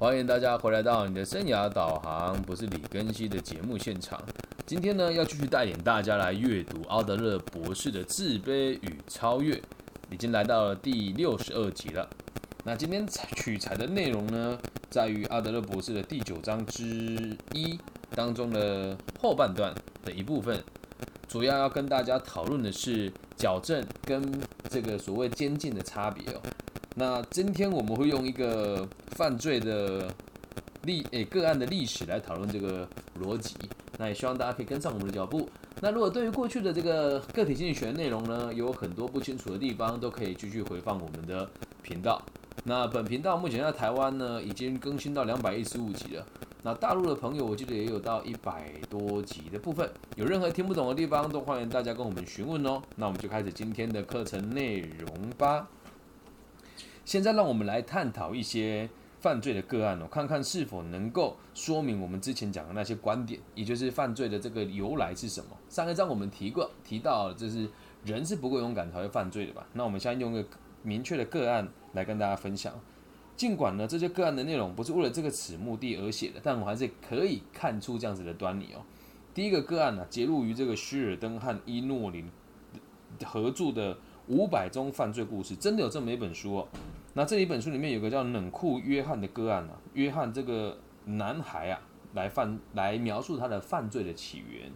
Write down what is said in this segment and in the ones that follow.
欢迎大家回来到你的生涯导航，不是李根熙的节目现场。今天呢，要继续带领大家来阅读奥德勒博士的《自卑与超越》，已经来到了第六十二集了。那今天取材的内容呢，在于阿德勒博士的第九章之一当中的后半段的一部分，主要要跟大家讨论的是矫正跟这个所谓监禁的差别哦。那今天我们会用一个犯罪的历诶个案的历史来讨论这个逻辑，那也希望大家可以跟上我们的脚步。那如果对于过去的这个个体心理学内容呢，有很多不清楚的地方，都可以继续回放我们的频道。那本频道目前在台湾呢，已经更新到两百一十五集了。那大陆的朋友，我记得也有到一百多集的部分。有任何听不懂的地方，都欢迎大家跟我们询问哦。那我们就开始今天的课程内容吧。现在让我们来探讨一些犯罪的个案哦，看看是否能够说明我们之前讲的那些观点，也就是犯罪的这个由来是什么。上一章我们提过，提到就是人是不够勇敢才会犯罪的吧？那我们现在用个明确的个案来跟大家分享。尽管呢这些个案的内容不是为了这个此目的而写的，但我还是可以看出这样子的端倪哦。第一个个案呢，揭露于这个希尔登和伊诺林合著的五百宗犯罪故事，真的有这么一本书哦。那这一本书里面有个叫冷酷约翰的个案啊，约翰这个男孩啊，来犯来描述他的犯罪的起源。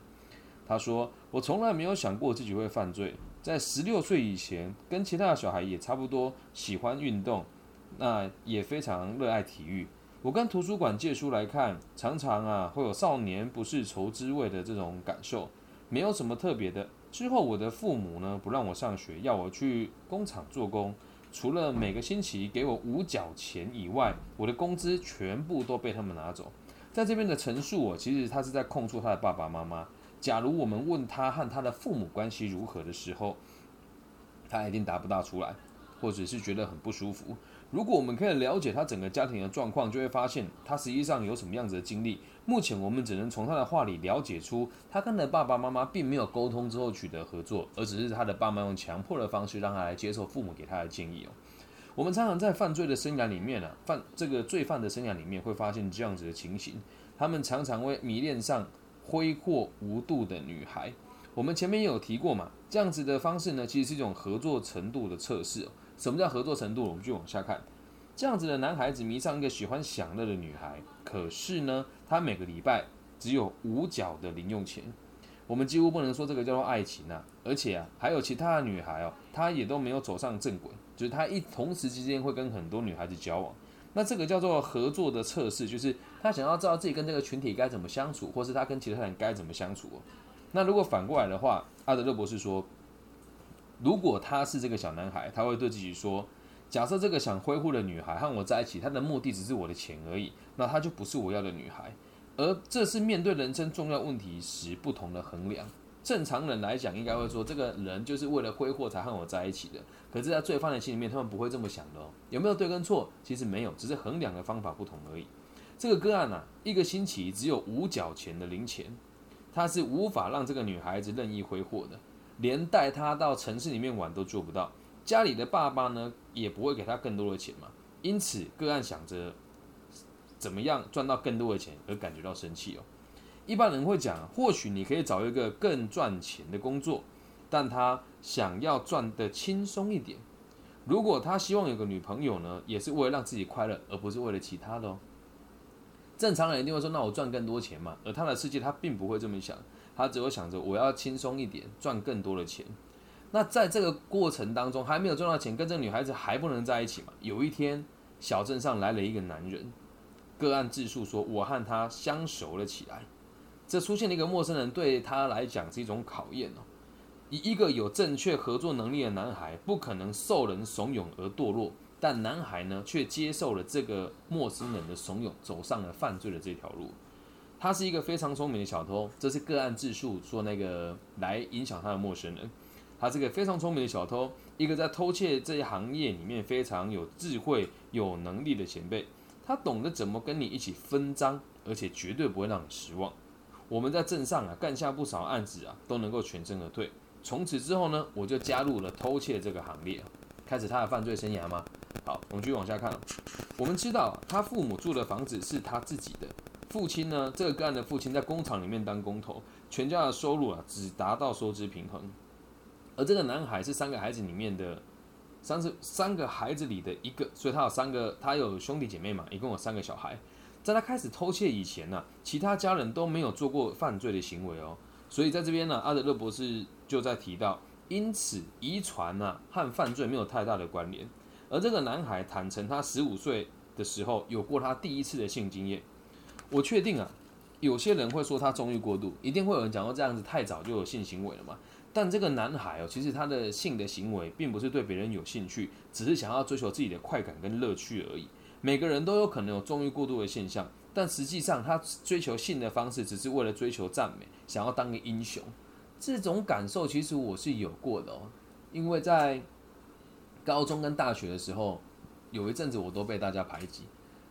他说：“我从来没有想过自己会犯罪，在十六岁以前，跟其他的小孩也差不多喜欢运动，那也非常热爱体育。我跟图书馆借书来看，常常啊会有少年不是愁滋味的这种感受，没有什么特别的。之后我的父母呢不让我上学，要我去工厂做工。”除了每个星期给我五角钱以外，我的工资全部都被他们拿走。在这边的陈述，我其实他是在控诉他的爸爸妈妈。假如我们问他和他的父母关系如何的时候，他一定答不大出来，或者是觉得很不舒服。如果我们可以了解他整个家庭的状况，就会发现他实际上有什么样子的经历。目前我们只能从他的话里了解出，他跟的爸爸妈妈并没有沟通之后取得合作，而只是他的爸妈用强迫的方式让他来接受父母给他的建议哦。我们常常在犯罪的生涯里面呢，犯这个罪犯的生涯里面会发现这样子的情形，他们常常会迷恋上挥霍无度的女孩。我们前面也有提过嘛，这样子的方式呢，其实是一种合作程度的测试。什么叫合作程度？我们就往下看。这样子的男孩子迷上一个喜欢享乐的女孩，可是呢，他每个礼拜只有五角的零用钱。我们几乎不能说这个叫做爱情啊，而且啊，还有其他的女孩哦，她也都没有走上正轨，就是他一同时之间会跟很多女孩子交往。那这个叫做合作的测试，就是他想要知道自己跟这个群体该怎么相处，或是他跟其他人该怎么相处。那如果反过来的话，阿德勒博士说。如果他是这个小男孩，他会对自己说：“假设这个想挥霍的女孩和我在一起，她的目的只是我的钱而已，那她就不是我要的女孩。”而这是面对人生重要问题时不同的衡量。正常人来讲，应该会说：“这个人就是为了挥霍才和我在一起的。”可是，在罪犯的心里面，他们不会这么想的哦。有没有对跟错？其实没有，只是衡量的方法不同而已。这个个案啊，一个星期只有五角钱的零钱，他是无法让这个女孩子任意挥霍的。连带他到城市里面玩都做不到，家里的爸爸呢也不会给他更多的钱嘛。因此，个案想着怎么样赚到更多的钱而感觉到生气哦。一般人会讲，或许你可以找一个更赚钱的工作，但他想要赚的轻松一点。如果他希望有个女朋友呢，也是为了让自己快乐，而不是为了其他的哦。正常人一定会说，那我赚更多钱嘛。而他的世界，他并不会这么想。他只会想着我要轻松一点，赚更多的钱。那在这个过程当中，还没有赚到钱，跟这个女孩子还不能在一起嘛？有一天，小镇上来了一个男人，个案自述说，我和他相熟了起来。这出现了一个陌生人，对他来讲是一种考验哦。以一个有正确合作能力的男孩，不可能受人怂恿而堕落，但男孩呢，却接受了这个陌生人的怂恿，走上了犯罪的这条路。他是一个非常聪明的小偷，这是个案自述说那个来影响他的陌生人。他是个非常聪明的小偷，一个在偷窃这一行业里面非常有智慧、有能力的前辈。他懂得怎么跟你一起分赃，而且绝对不会让你失望。我们在镇上啊干下不少案子啊，都能够全身而退。从此之后呢，我就加入了偷窃这个行列。开始他的犯罪生涯吗？好，我们继续往下看。我们知道他父母住的房子是他自己的，父亲呢，这个个案的父亲在工厂里面当工头，全家的收入啊只达到收支平衡。而这个男孩是三个孩子里面的三十三个孩子里的一个，所以他有三个，他有兄弟姐妹嘛，一共有三个小孩。在他开始偷窃以前呢，其他家人都没有做过犯罪的行为哦。所以在这边呢，阿德勒博士就在提到，因此遗传呢和犯罪没有太大的关联。而这个男孩坦诚，他十五岁的时候有过他第一次的性经验。我确定啊，有些人会说他纵欲过度，一定会有人讲说这样子太早就有性行为了嘛。但这个男孩哦，其实他的性的行为并不是对别人有兴趣，只是想要追求自己的快感跟乐趣而已。每个人都有可能有纵欲过度的现象，但实际上他追求性的方式只是为了追求赞美，想要当个英雄。这种感受其实我是有过的哦，因为在高中跟大学的时候，有一阵子我都被大家排挤，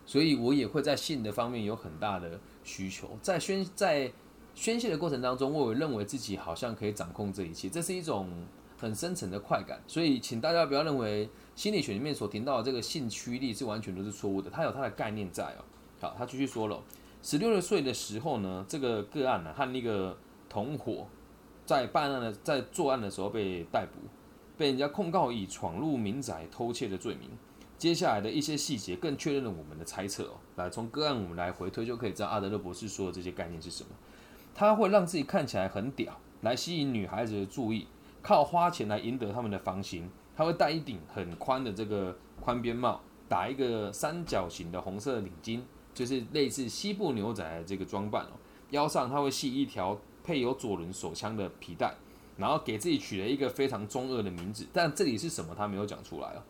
所以我也会在性的方面有很大的需求，在宣在。宣泄的过程当中，我也认为自己好像可以掌控这一切，这是一种很深层的快感。所以，请大家不要认为心理学里面所提到的这个性驱力是完全都是错误的，它有它的概念在哦。好，他继续说了，十六岁的时候呢，这个个案呢和那个同伙在办案的在作案的时候被逮捕，被人家控告以闯入民宅偷窃的罪名。接下来的一些细节更确认了我们的猜测哦。来，从个案我们来回推，就可以知道阿德勒博士说的这些概念是什么。他会让自己看起来很屌，来吸引女孩子的注意，靠花钱来赢得他们的芳心。他会戴一顶很宽的这个宽边帽，打一个三角形的红色领巾，就是类似西部牛仔的这个装扮哦。腰上他会系一条配有左轮手枪的皮带，然后给自己取了一个非常中二的名字，但这里是什么他没有讲出来哦。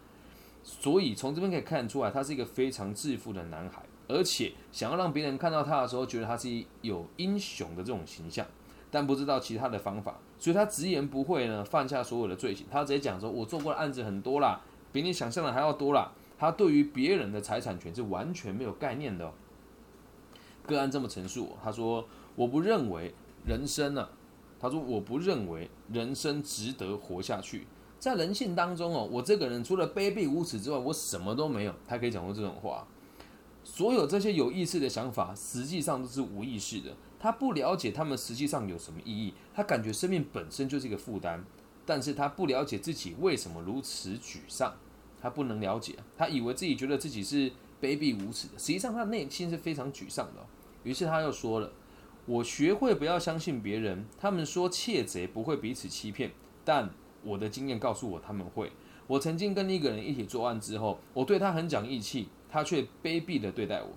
所以从这边可以看出来，他是一个非常自负的男孩。而且想要让别人看到他的时候，觉得他是有英雄的这种形象，但不知道其他的方法，所以他直言不讳呢，犯下所有的罪行。他直接讲说：“我做过的案子很多啦，比你想象的还要多啦。”他对于别人的财产权是完全没有概念的。个案这么陈述，他说：“我不认为人生呢，他说我不认为人生值得活下去。在人性当中哦，我这个人除了卑鄙无耻之外，我什么都没有。”他可以讲过这种话。所有这些有意识的想法，实际上都是无意识的。他不了解他们实际上有什么意义，他感觉生命本身就是一个负担，但是他不了解自己为什么如此沮丧，他不能了解，他以为自己觉得自己是卑鄙无耻的，实际上他内心是非常沮丧的。于是他又说了：“我学会不要相信别人，他们说窃贼不会彼此欺骗，但我的经验告诉我他们会。我曾经跟一个人一起作案之后，我对他很讲义气。”他却卑鄙的对待我。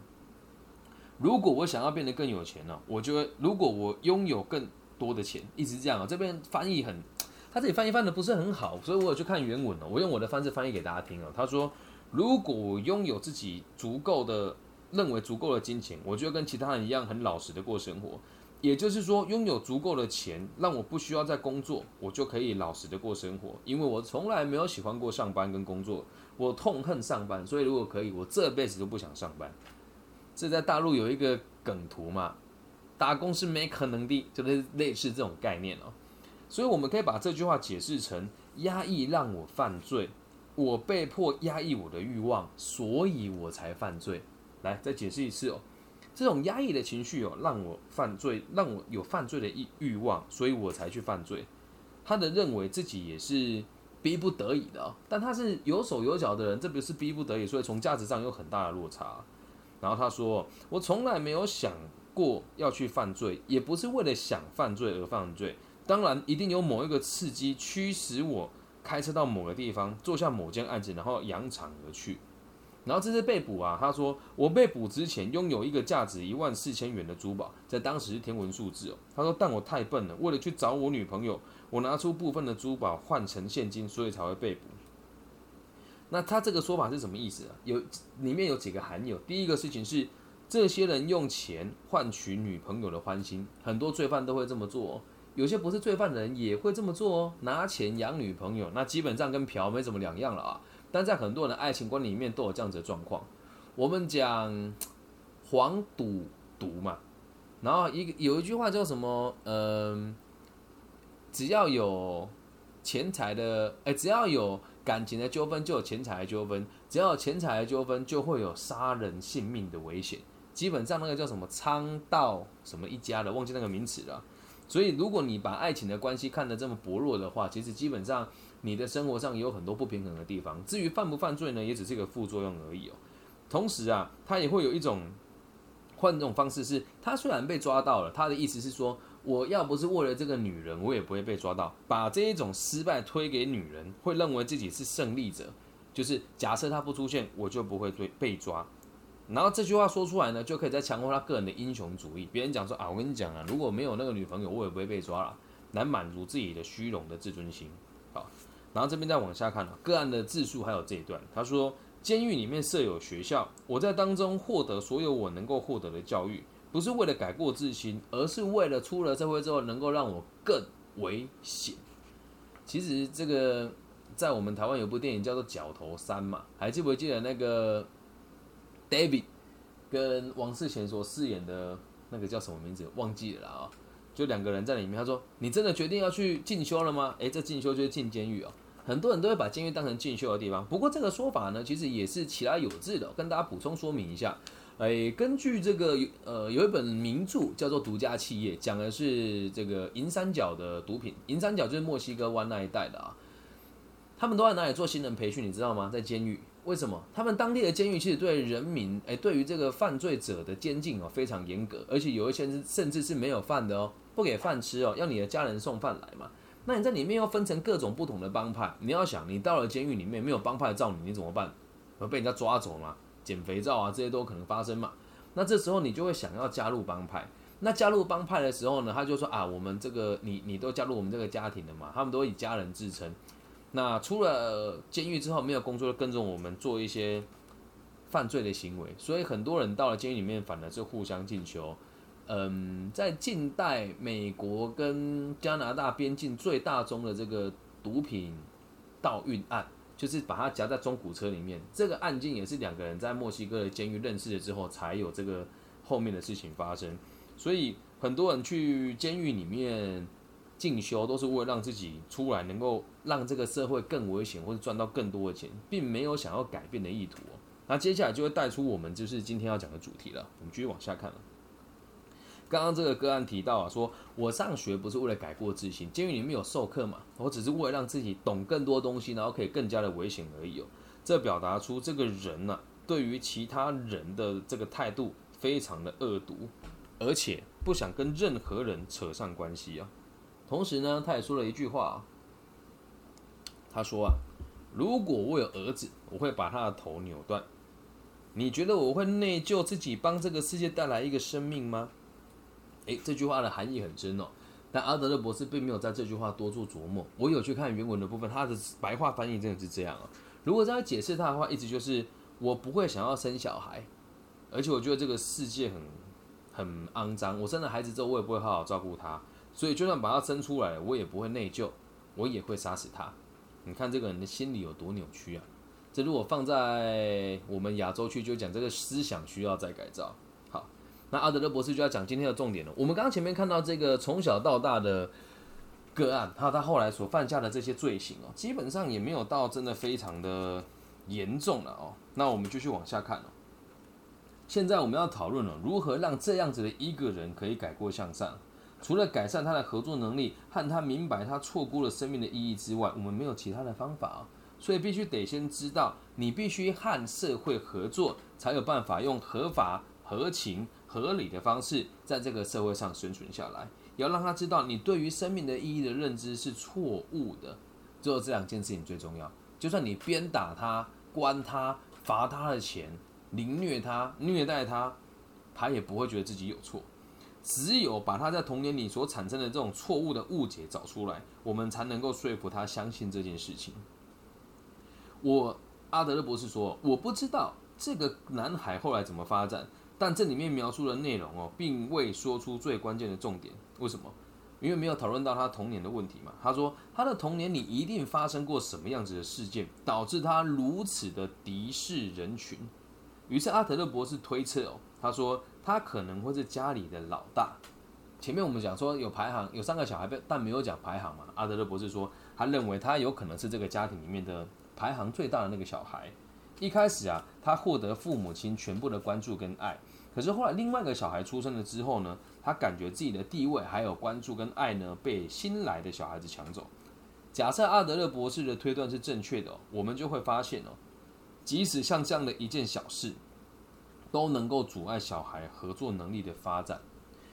如果我想要变得更有钱呢？我就会，如果我拥有更多的钱，一直这样啊。这边翻译很，他这里翻译翻的不是很好，所以我有去看原文哦。我用我的方式翻译给大家听哦。他说：“如果我拥有自己足够的，认为足够的金钱，我就跟其他人一样很老实的过生活。也就是说，拥有足够的钱，让我不需要再工作，我就可以老实的过生活。因为我从来没有喜欢过上班跟工作。”我痛恨上班，所以如果可以，我这辈子都不想上班。这在大陆有一个梗图嘛，打工是没可能的，就是类似这种概念哦。所以我们可以把这句话解释成：压抑让我犯罪，我被迫压抑我的欲望，所以我才犯罪。来，再解释一次哦，这种压抑的情绪哦，让我犯罪，让我有犯罪的欲欲望，所以我才去犯罪。他的认为自己也是。逼不得已的，但他是有手有脚的人，这不是逼不得已，所以从价值上有很大的落差。然后他说：“我从来没有想过要去犯罪，也不是为了想犯罪而犯罪。当然，一定有某一个刺激驱使我开车到某个地方，做下某件案子，然后扬长而去。然后这次被捕啊，他说我被捕之前拥有一个价值一万四千元的珠宝，在当时是天文数字哦。他说，但我太笨了，为了去找我女朋友。”我拿出部分的珠宝换成现金，所以才会被捕。那他这个说法是什么意思啊？有里面有几个含有。第一个事情是，这些人用钱换取女朋友的欢心，很多罪犯都会这么做。哦有些不是罪犯的人也会这么做哦，拿钱养女朋友，那基本上跟嫖没什么两样了啊。但在很多人的爱情观里面都有这样子的状况。我们讲黄赌毒嘛，然后一个有一句话叫什么？嗯。只要有钱财的，哎，只要有感情的纠纷，就有钱财的纠纷；只要有钱财的纠纷，就会有杀人性命的危险。基本上那个叫什么昌道什么一家的，忘记那个名词了。所以，如果你把爱情的关系看得这么薄弱的话，其实基本上你的生活上也有很多不平衡的地方。至于犯不犯罪呢，也只是一个副作用而已哦。同时啊，他也会有一种换这种方式，是他虽然被抓到了，他的意思是说。我要不是为了这个女人，我也不会被抓到。把这一种失败推给女人，会认为自己是胜利者，就是假设他不出现，我就不会被被抓。然后这句话说出来呢，就可以再强化他个人的英雄主义。别人讲说啊，我跟你讲啊，如果没有那个女朋友，我也不会被抓了，来满足自己的虚荣的自尊心。好，然后这边再往下看啊，个案的自述还有这一段，他说，监狱里面设有学校，我在当中获得所有我能够获得的教育。不是为了改过自新，而是为了出了社会之后能够让我更危险。其实这个在我们台湾有部电影叫做《角头三》嘛，还记不记得那个 David 跟王世贤所饰演的那个叫什么名字？忘记了啊！就两个人在里面，他说：“你真的决定要去进修了吗？”诶，这进修就是进监狱哦。很多人都会把监狱当成进修的地方，不过这个说法呢，其实也是其来有致的，跟大家补充说明一下。哎，根据这个呃，有一本名著叫做《独家企业》，讲的是这个银三角的毒品。银三角就是墨西哥湾那一带的啊。他们都在哪里做新人培训？你知道吗？在监狱。为什么？他们当地的监狱其实对人民，哎，对于这个犯罪者的监禁哦非常严格，而且有一些甚至是没有饭的哦，不给饭吃哦，要你的家人送饭来嘛。那你在里面又分成各种不同的帮派，你要想，你到了监狱里面没有帮派罩你，你怎么办？会被人家抓走吗？减肥皂啊，这些都可能发生嘛。那这时候你就会想要加入帮派。那加入帮派的时候呢，他就说啊，我们这个你你都加入我们这个家庭了嘛，他们都以家人自称。那出了监狱之后没有工作，跟着我们做一些犯罪的行为。所以很多人到了监狱里面，反而是互相进修。嗯，在近代美国跟加拿大边境最大宗的这个毒品盗运案。就是把它夹在中古车里面，这个案件也是两个人在墨西哥的监狱认识了之后，才有这个后面的事情发生。所以很多人去监狱里面进修，都是为了让自己出来能够让这个社会更危险，或者赚到更多的钱，并没有想要改变的意图。那接下来就会带出我们就是今天要讲的主题了。我们继续往下看。刚刚这个个案提到啊，说我上学不是为了改过自新，监狱里面有授课嘛，我只是为了让自己懂更多东西，然后可以更加的危险而已哦。这表达出这个人呢，对于其他人的这个态度非常的恶毒，而且不想跟任何人扯上关系啊。同时呢，他也说了一句话，啊他说啊，如果我有儿子，我会把他的头扭断。你觉得我会内疚自己帮这个世界带来一个生命吗？诶，这句话的含义很深哦，但阿德勒博士并没有在这句话多做琢磨。我有去看原文的部分，他的白话翻译真的是这样啊。如果这样解释他的话，意思就是我不会想要生小孩，而且我觉得这个世界很很肮脏。我生了孩子之后，我也不会好好照顾他，所以就算把他生出来，我也不会内疚，我也会杀死他。你看这个人的心理有多扭曲啊！这如果放在我们亚洲区，就讲这个思想需要再改造。那阿德勒博士就要讲今天的重点了。我们刚刚前面看到这个从小到大的个案，还有他后来所犯下的这些罪行哦，基本上也没有到真的非常的严重了哦。那我们继续往下看哦。现在我们要讨论了，如何让这样子的一个人可以改过向善。除了改善他的合作能力和他明白他错估了生命的意义之外，我们没有其他的方法啊。所以必须得先知道，你必须和社会合作，才有办法用合法合情。合理的方式在这个社会上生存下来，也要让他知道你对于生命的意义的认知是错误的。最后这两件事情最重要。就算你鞭打他、关他、罚他的钱、凌虐他、虐待他，他也不会觉得自己有错。只有把他在童年里所产生的这种错误的误解找出来，我们才能够说服他相信这件事情。我阿德勒博士说：“我不知道这个男孩后来怎么发展。”但这里面描述的内容哦，并未说出最关键的重点。为什么？因为没有讨论到他童年的问题嘛。他说他的童年里一定发生过什么样子的事件，导致他如此的敌视人群。于是阿德勒博士推测哦，他说他可能会是家里的老大。前面我们讲说有排行，有三个小孩，但没有讲排行嘛。阿德勒博士说他认为他有可能是这个家庭里面的排行最大的那个小孩。一开始啊，他获得父母亲全部的关注跟爱，可是后来另外一个小孩出生了之后呢，他感觉自己的地位还有关注跟爱呢被新来的小孩子抢走。假设阿德勒博士的推断是正确的，我们就会发现哦，即使像这样的一件小事，都能够阻碍小孩合作能力的发展。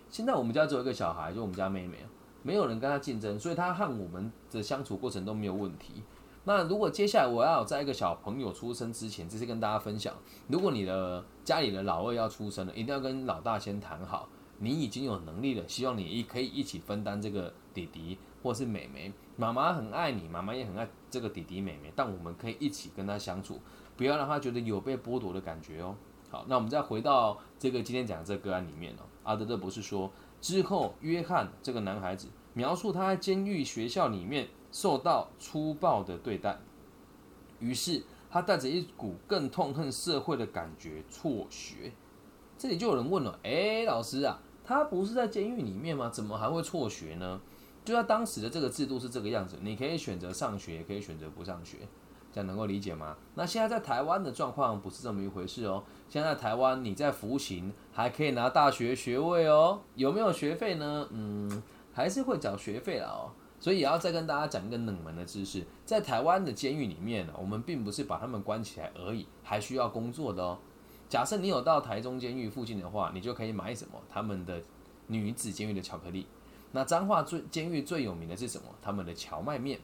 现在我们家只有一个小孩，就我们家妹妹，没有人跟他竞争，所以他和我们的相处过程都没有问题。那如果接下来我要在一个小朋友出生之前，这是跟大家分享，如果你的家里的老二要出生了，一定要跟老大先谈好，你已经有能力了，希望你一可以一起分担这个弟弟或是妹妹。妈妈很爱你，妈妈也很爱这个弟弟妹妹，但我们可以一起跟他相处，不要让他觉得有被剥夺的感觉哦。好，那我们再回到这个今天讲的这个个案里面哦，阿德勒博士说，之后约翰这个男孩子描述他在监狱学校里面受到粗暴的对待，于是他带着一股更痛恨社会的感觉辍学。这里就有人问了，哎，老师啊，他不是在监狱里面吗？怎么还会辍学呢？就在当时的这个制度是这个样子，你可以选择上学，也可以选择不上学，这样能够理解吗？那现在在台湾的状况不是这么一回事哦。现在台湾你在服刑还可以拿大学学位哦，有没有学费呢？嗯，还是会缴学费了哦。所以也要再跟大家讲一个冷门的知识，在台湾的监狱里面呢，我们并不是把他们关起来而已，还需要工作的哦。假设你有到台中监狱附近的话，你就可以买什么？他们的女子监狱的巧克力。那彰化最监狱最有名的是什么？他们的荞麦面。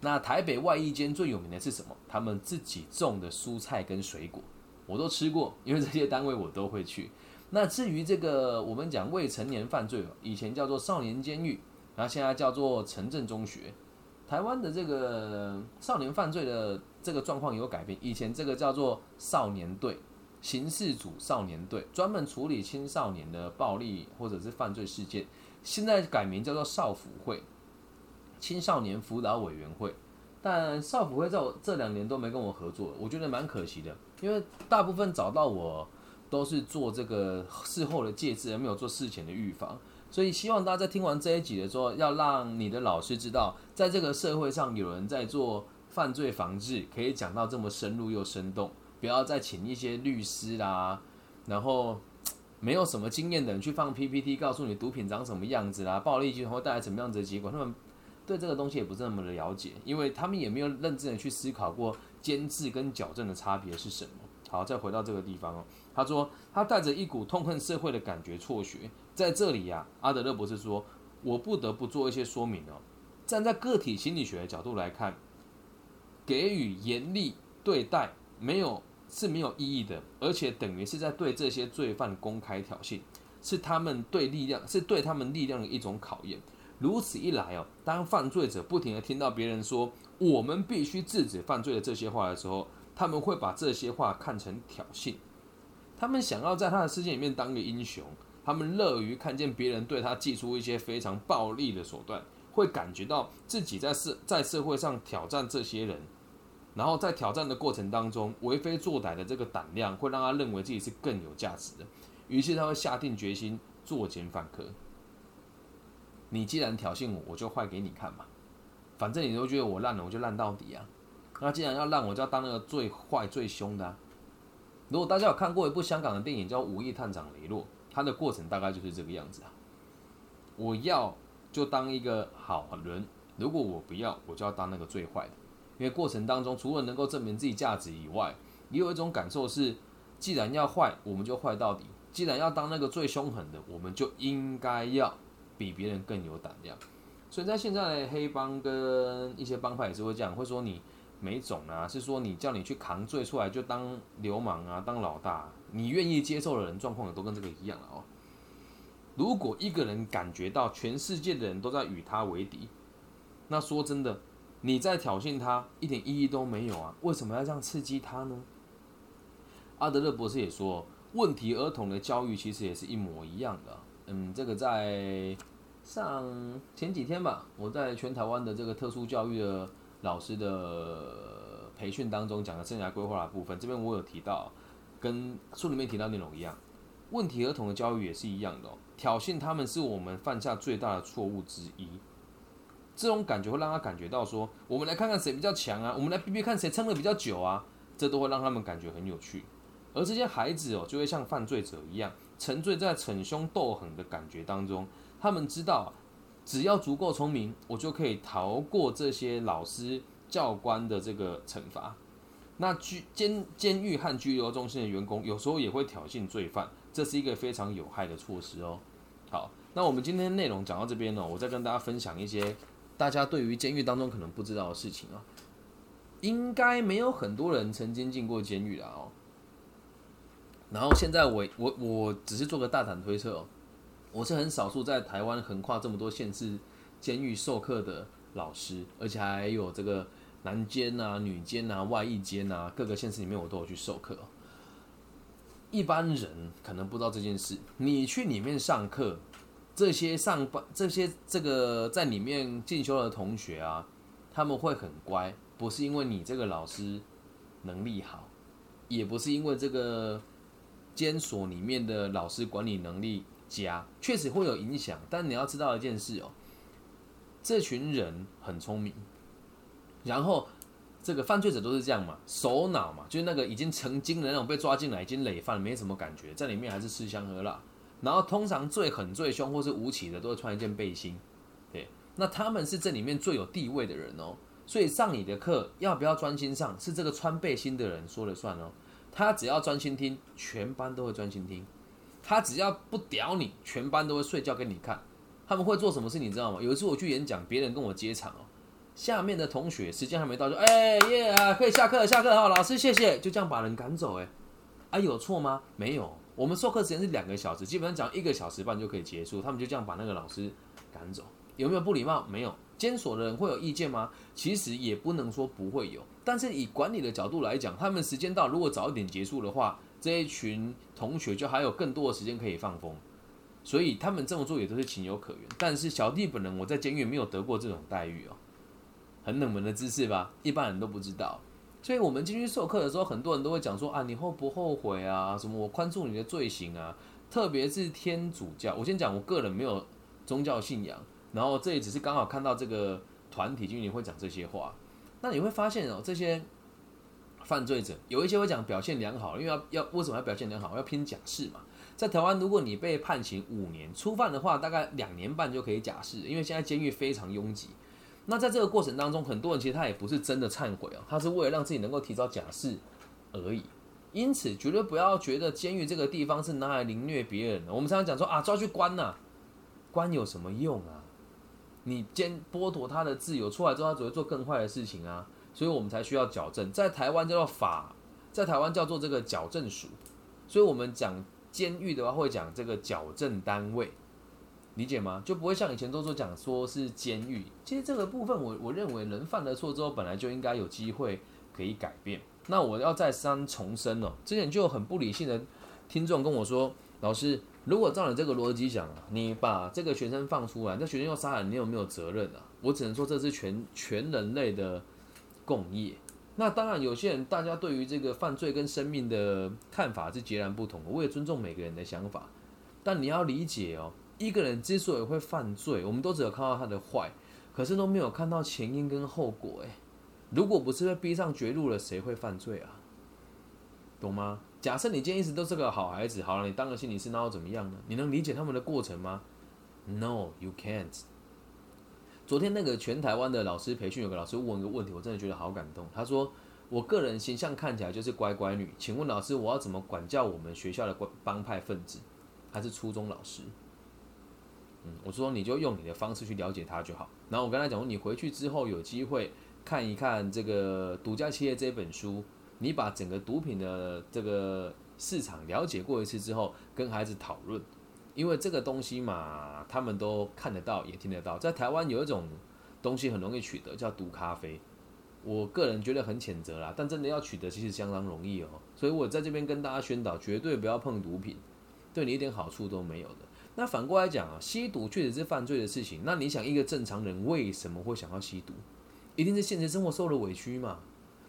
那台北外役监最有名的是什么？他们自己种的蔬菜跟水果，我都吃过，因为这些单位我都会去。那至于这个我们讲未成年犯罪以前叫做少年监狱，然后现在叫做城镇中学。台湾的这个少年犯罪的这个状况有改变，以前这个叫做少年队，刑事组少年队，专门处理青少年的暴力或者是犯罪事件。现在改名叫做少辅会，青少年辅导委员会，但少辅会在我这两年都没跟我合作，我觉得蛮可惜的，因为大部分找到我都是做这个事后的戒治，而没有做事前的预防，所以希望大家在听完这一集的时候，要让你的老师知道，在这个社会上有人在做犯罪防治，可以讲到这么深入又生动，不要再请一些律师啦，然后。没有什么经验的人去放 PPT，告诉你毒品长什么样子啦，暴力集团会带来什么样子的结果，他们对这个东西也不是那么的了解，因为他们也没有认真的去思考过监制跟矫正的差别是什么。好，再回到这个地方哦，他说他带着一股痛恨社会的感觉辍学，在这里呀，阿德勒博士说，我不得不做一些说明哦，站在个体心理学的角度来看，给予严厉对待没有。是没有意义的，而且等于是在对这些罪犯公开挑衅，是他们对力量，是对他们力量的一种考验。如此一来哦，当犯罪者不停的听到别人说“我们必须制止犯罪”的这些话的时候，他们会把这些话看成挑衅。他们想要在他的世界里面当个英雄，他们乐于看见别人对他祭出一些非常暴力的手段，会感觉到自己在社在社会上挑战这些人。然后在挑战的过程当中，为非作歹的这个胆量会让他认为自己是更有价值的，于是他会下定决心作奸犯科。你既然挑衅我，我就坏给你看嘛，反正你都觉得我烂了，我就烂到底啊。那既然要烂，我就要当那个最坏最凶的。如果大家有看过一部香港的电影叫《武义探长雷洛》，它的过程大概就是这个样子啊。我要就当一个好人，如果我不要，我就要当那个最坏的。因为过程当中，除了能够证明自己价值以外，也有一种感受是：既然要坏，我们就坏到底；既然要当那个最凶狠的，我们就应该要比别人更有胆量。所以在现在黑帮跟一些帮派也是会这样，会说你没种啊，是说你叫你去扛罪出来就当流氓啊，当老大，你愿意接受的人状况也都跟这个一样了哦。如果一个人感觉到全世界的人都在与他为敌，那说真的。你在挑衅他，一点意义都没有啊！为什么要这样刺激他呢？阿德勒博士也说，问题儿童的教育其实也是一模一样的。嗯，这个在上前几天吧，我在全台湾的这个特殊教育的老师的培训当中讲的生涯规划的部分，这边我有提到，跟书里面提到内容一样，问题儿童的教育也是一样的。挑衅他们是我们犯下最大的错误之一。这种感觉会让他感觉到说，我们来看看谁比较强啊，我们来比比看谁撑的比较久啊，这都会让他们感觉很有趣。而这些孩子哦，就会像犯罪者一样，沉醉在逞凶斗狠的感觉当中。他们知道，只要足够聪明，我就可以逃过这些老师、教官的这个惩罚。那拘监监狱和拘留中心的员工有时候也会挑衅罪犯，这是一个非常有害的措施哦。好，那我们今天内容讲到这边呢，我再跟大家分享一些大家对于监狱当中可能不知道的事情啊。应该没有很多人曾经进过监狱了哦。然后现在我我我只是做个大胆推测哦，我是很少数在台湾横跨这么多县市监狱授课的老师，而且还有这个男监啊、女监啊、外役监啊，各个县市里面我都有去授课。一般人可能不知道这件事，你去里面上课，这些上班这些这个在里面进修的同学啊，他们会很乖，不是因为你这个老师能力好，也不是因为这个。监所里面的老师管理能力家，确实会有影响。但你要知道一件事哦，这群人很聪明，然后这个犯罪者都是这样嘛，首脑嘛，就是那个已经曾经的那种被抓进来已经累犯，没什么感觉，在里面还是吃香喝辣。然后通常最狠、最凶或是无起的，都会穿一件背心。对，那他们是这里面最有地位的人哦，所以上你的课要不要专心上，是这个穿背心的人说了算哦。他只要专心听，全班都会专心听；他只要不屌你，全班都会睡觉给你看。他们会做什么事，你知道吗？有一次我去演讲，别人跟我接场哦，下面的同学时间还没到，就哎耶啊，可以下课了，下课好，老师谢谢，就这样把人赶走。哎，啊有错吗？没有，我们授课时间是两个小时，基本上讲一个小时半就可以结束，他们就这样把那个老师赶走。有没有不礼貌？没有。监所的人会有意见吗？其实也不能说不会有，但是以管理的角度来讲，他们时间到，如果早一点结束的话，这一群同学就还有更多的时间可以放风，所以他们这么做也都是情有可原。但是小弟本人我在监狱没有得过这种待遇哦，很冷门的知识吧，一般人都不知道。所以我们进去授课的时候，很多人都会讲说啊，你后不后悔啊？什么我宽恕你的罪行啊？特别是天主教，我先讲我个人没有宗教信仰。然后这也只是刚好看到这个团体经理会讲这些话，那你会发现哦，这些犯罪者有一些会讲表现良好，因为要要为什么要表现良好？要拼假释嘛。在台湾，如果你被判刑五年，初犯的话，大概两年半就可以假释，因为现在监狱非常拥挤。那在这个过程当中，很多人其实他也不是真的忏悔啊，他是为了让自己能够提早假释而已。因此，绝对不要觉得监狱这个地方是拿来凌虐别人的。我们常常讲说啊，抓去关呐，关有什么用啊？你监剥夺他的自由，出来之后他只会做更坏的事情啊，所以我们才需要矫正。在台湾叫做法，在台湾叫做这个矫正署，所以我们讲监狱的话会讲这个矫正单位，理解吗？就不会像以前都说讲说是监狱。其实这个部分我我认为人犯了错之后本来就应该有机会可以改变。那我要再三重申哦，之前就有很不理性的听众跟我说，老师。如果照你这个逻辑讲，你把这个学生放出来，那学生又杀人，你有没有责任啊？我只能说这是全全人类的共业。那当然，有些人大家对于这个犯罪跟生命的看法是截然不同的。我也尊重每个人的想法，但你要理解哦，一个人之所以会犯罪，我们都只有看到他的坏，可是都没有看到前因跟后果。诶，如果不是被逼上绝路了，谁会犯罪啊？懂吗？假设你今天一直都是个好孩子，好了，你当个心理师，那又怎么样呢？你能理解他们的过程吗？No, you can't。昨天那个全台湾的老师培训，有个老师问一个问题，我真的觉得好感动。他说：“我个人形象看起来就是乖乖女，请问老师，我要怎么管教我们学校的帮派分子？他是初中老师。”嗯，我说你就用你的方式去了解他就好。然后我跟他讲说，你回去之后有机会看一看这个《独家企业》这本书。你把整个毒品的这个市场了解过一次之后，跟孩子讨论，因为这个东西嘛，他们都看得到，也听得到。在台湾有一种东西很容易取得，叫毒咖啡。我个人觉得很谴责啦，但真的要取得其实相当容易哦。所以我在这边跟大家宣导，绝对不要碰毒品，对你一点好处都没有的。那反过来讲啊，吸毒确实是犯罪的事情。那你想，一个正常人为什么会想要吸毒？一定是现实生活受了委屈嘛？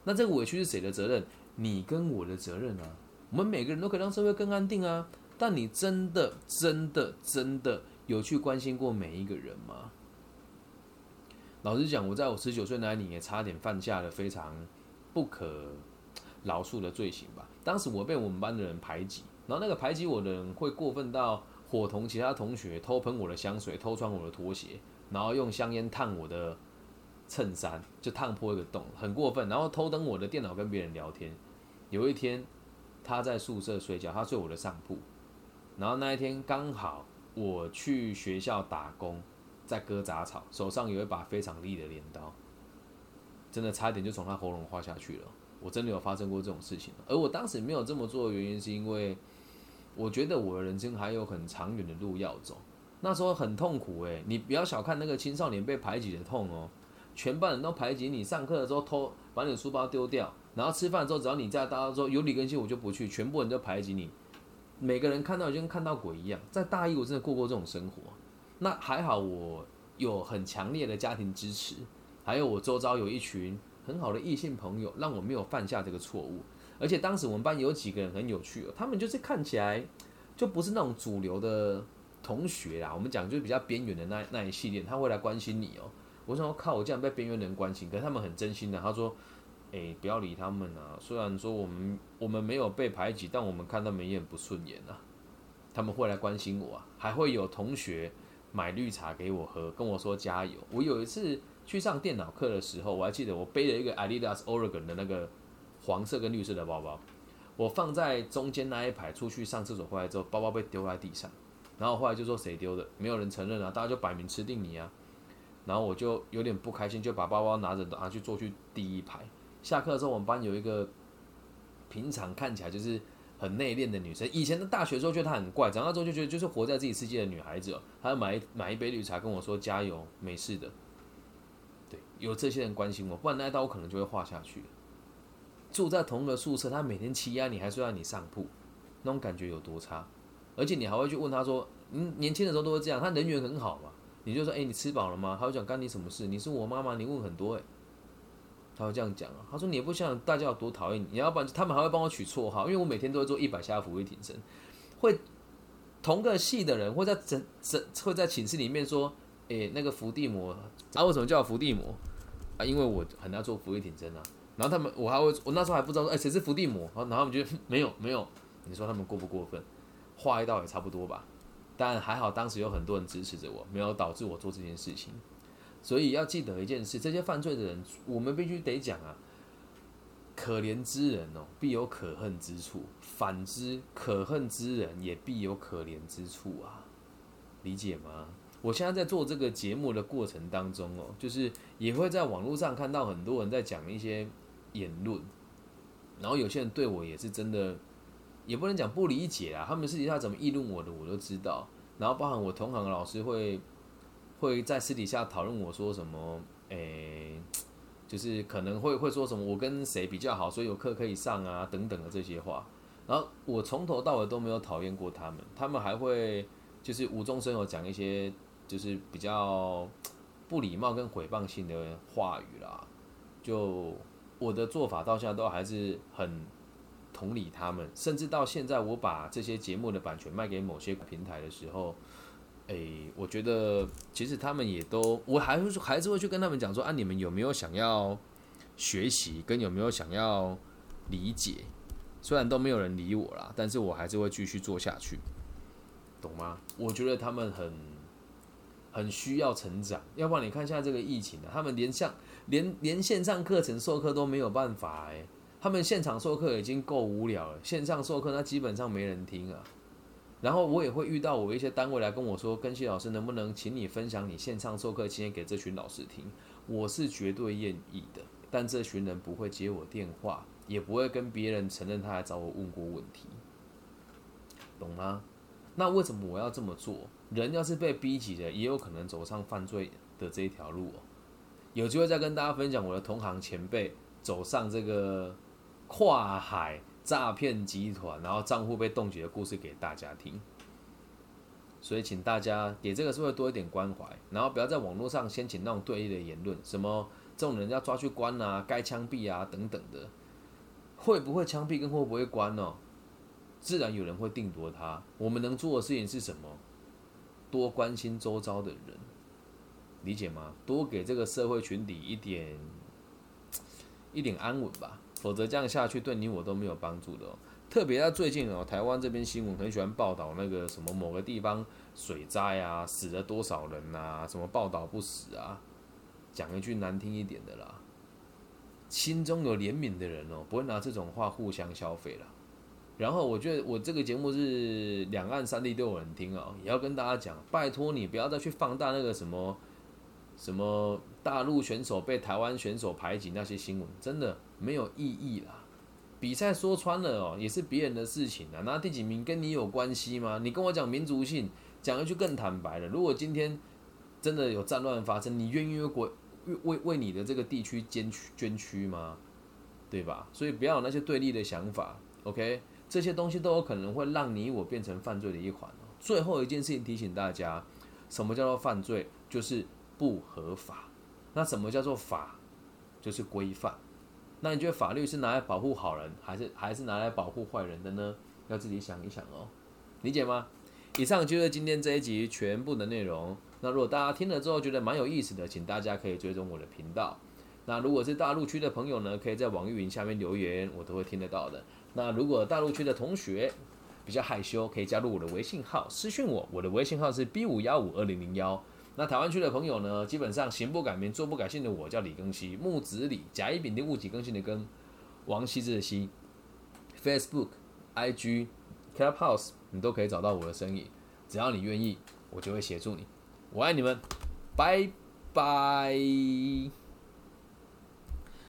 那这个委屈是谁的责任？你跟我的责任啊！我们每个人都可以让社会更安定啊！但你真的、真的、真的有去关心过每一个人吗？老实讲，我在我十九岁那年也差点犯下了非常不可饶恕的罪行吧。当时我被我们班的人排挤，然后那个排挤我的人会过分到伙同其他同学偷喷我的香水、偷穿我的拖鞋，然后用香烟烫我的衬衫，就烫破一个洞，很过分。然后偷登我的电脑跟别人聊天。有一天他在宿舍睡觉，他睡我的上铺，然后那一天刚好我去学校打工。在割杂草，手上有一把非常利的镰刀，真的差一点就从他喉咙划下去了。我真的有发生过这种事情，而我当时没有这么做的原因，是因为我觉得我的人生还有很长远的路要走。那时候很痛苦诶，你不要小看那个青少年被排挤的痛哦。全班人都排挤你，上课的时候偷把你的书包丢掉，然后吃饭的时候只要你在大家说有理根性我就不去，全部人都排挤你。每个人看到就跟看到鬼一样。在大一我真的过过这种生活。那还好，我有很强烈的家庭支持，还有我周遭有一群很好的异性朋友，让我没有犯下这个错误。而且当时我们班有几个人很有趣哦，他们就是看起来就不是那种主流的同学啦。我们讲就是比较边缘的那那一系列，他会来关心你哦。我说靠，我竟然被边缘人关心，可是他们很真心的。他说：“哎，不要理他们啊。虽然说我们我们没有被排挤，但我们看他们也很不顺眼啊。他们会来关心我啊，还会有同学。”买绿茶给我喝，跟我说加油。我有一次去上电脑课的时候，我还记得我背了一个 Adidas Oregon 的那个黄色跟绿色的包包，我放在中间那一排。出去上厕所回来之后，包包被丢在地上，然后后来就说谁丢的，没有人承认啊，大家就摆明吃定你啊。然后我就有点不开心，就把包包拿着拿去坐去第一排。下课的时候，我们班有一个平常看起来就是。很内敛的女生，以前的大学时候觉得她很怪，长大之后就觉得就是活在自己世界的女孩子哦。她要买买一杯绿茶跟我说加油，没事的。对，有这些人关心我，不然那一刀我可能就会画下去。住在同一个宿舍，她每天欺压你，还睡在你上铺，那种感觉有多差？而且你还会去问她说，嗯，年轻的时候都会这样，她人缘很好嘛，你就说，哎，你吃饱了吗？他会讲干你什么事？你是我妈妈，你问很多哎。他会这样讲啊，他说你也不想大家有多讨厌你，要不然他们还会帮我取绰号，因为我每天都会做一百下俯卧撑，会同个系的人会在整整会在寝室里面说，诶，那个伏地魔，啊为什么叫伏地魔啊？因为我很爱做俯卧撑啊，然后他们我还会我那时候还不知道说，哎谁是伏地魔，然后他们觉得 没有没有，你说他们过不过分？画一道也差不多吧，但还好当时有很多人支持着我，没有导致我做这件事情。所以要记得一件事：这些犯罪的人，我们必须得讲啊。可怜之人哦，必有可恨之处；反之，可恨之人也必有可怜之处啊。理解吗？我现在在做这个节目的过程当中哦，就是也会在网络上看到很多人在讲一些言论，然后有些人对我也是真的，也不能讲不理解啊。他们私底下怎么议论我的，我都知道。然后包含我同行的老师会。会在私底下讨论我说什么？诶，就是可能会会说什么我跟谁比较好，所以有课可以上啊，等等的这些话。然后我从头到尾都没有讨厌过他们，他们还会就是无中生有讲一些就是比较不礼貌跟诽谤性的话语啦。就我的做法到现在都还是很同理他们，甚至到现在我把这些节目的版权卖给某些平台的时候。诶，我觉得其实他们也都，我还是还是会去跟他们讲说啊，你们有没有想要学习，跟有没有想要理解？虽然都没有人理我啦，但是我还是会继续做下去，懂吗？我觉得他们很很需要成长，要不然你看现在这个疫情啊，他们连像连连线上课程授课都没有办法诶，他们现场授课已经够无聊了，线上授课那基本上没人听啊。然后我也会遇到我一些单位来跟我说，根希老师能不能请你分享你线上授课经验给这群老师听？我是绝对愿意的，但这群人不会接我电话，也不会跟别人承认他来找我问过问题，懂吗？那为什么我要这么做？人要是被逼急了，也有可能走上犯罪的这一条路哦。有机会再跟大家分享我的同行前辈走上这个跨海。诈骗集团，然后账户被冻结的故事给大家听，所以请大家给这个社会多一点关怀，然后不要在网络上掀起那种对立的言论，什么这种人要抓去关啊，该枪毙啊等等的，会不会枪毙跟会不会关哦？自然有人会定夺他。我们能做的事情是什么？多关心周遭的人，理解吗？多给这个社会群体一点一点安稳吧，否则这样下去对你我都没有帮助的。特别在最近哦，台湾这边新闻很喜欢报道那个什么某个地方水灾啊，死了多少人啊，什么报道不死啊，讲一句难听一点的啦，心中有怜悯的人哦，不会拿这种话互相消费了。然后我觉得我这个节目是两岸三地都有人听啊，也要跟大家讲，拜托你不要再去放大那个什么什么大陆选手被台湾选手排挤那些新闻，真的没有意义啦。比赛说穿了哦，也是别人的事情啊，那第几名跟你有关系吗？你跟我讲民族性，讲一句更坦白了，如果今天真的有战乱发生，你愿意为国为为为你的这个地区捐躯捐躯吗？对吧？所以不要有那些对立的想法，OK？这些东西都有可能会让你我变成犯罪的一环。最后一件事情提醒大家，什么叫做犯罪？就是不合法。那什么叫做法？就是规范。那你觉得法律是拿来保护好人，还是还是拿来保护坏人的呢？要自己想一想哦，理解吗？以上就是今天这一集全部的内容。那如果大家听了之后觉得蛮有意思的，请大家可以追踪我的频道。那如果是大陆区的朋友呢，可以在网易云下面留言，我都会听得到的。那如果大陆区的同学比较害羞，可以加入我的微信号私讯我，我的微信号是 B 五幺五二零零幺。那台湾区的朋友呢，基本上行不改名，坐不改姓的我叫李更新，木子李，甲乙丙丁戊己庚辛的庚，王羲之的羲，Facebook、IG、Clubhouse，你都可以找到我的生意，只要你愿意，我就会协助你。我爱你们，拜拜。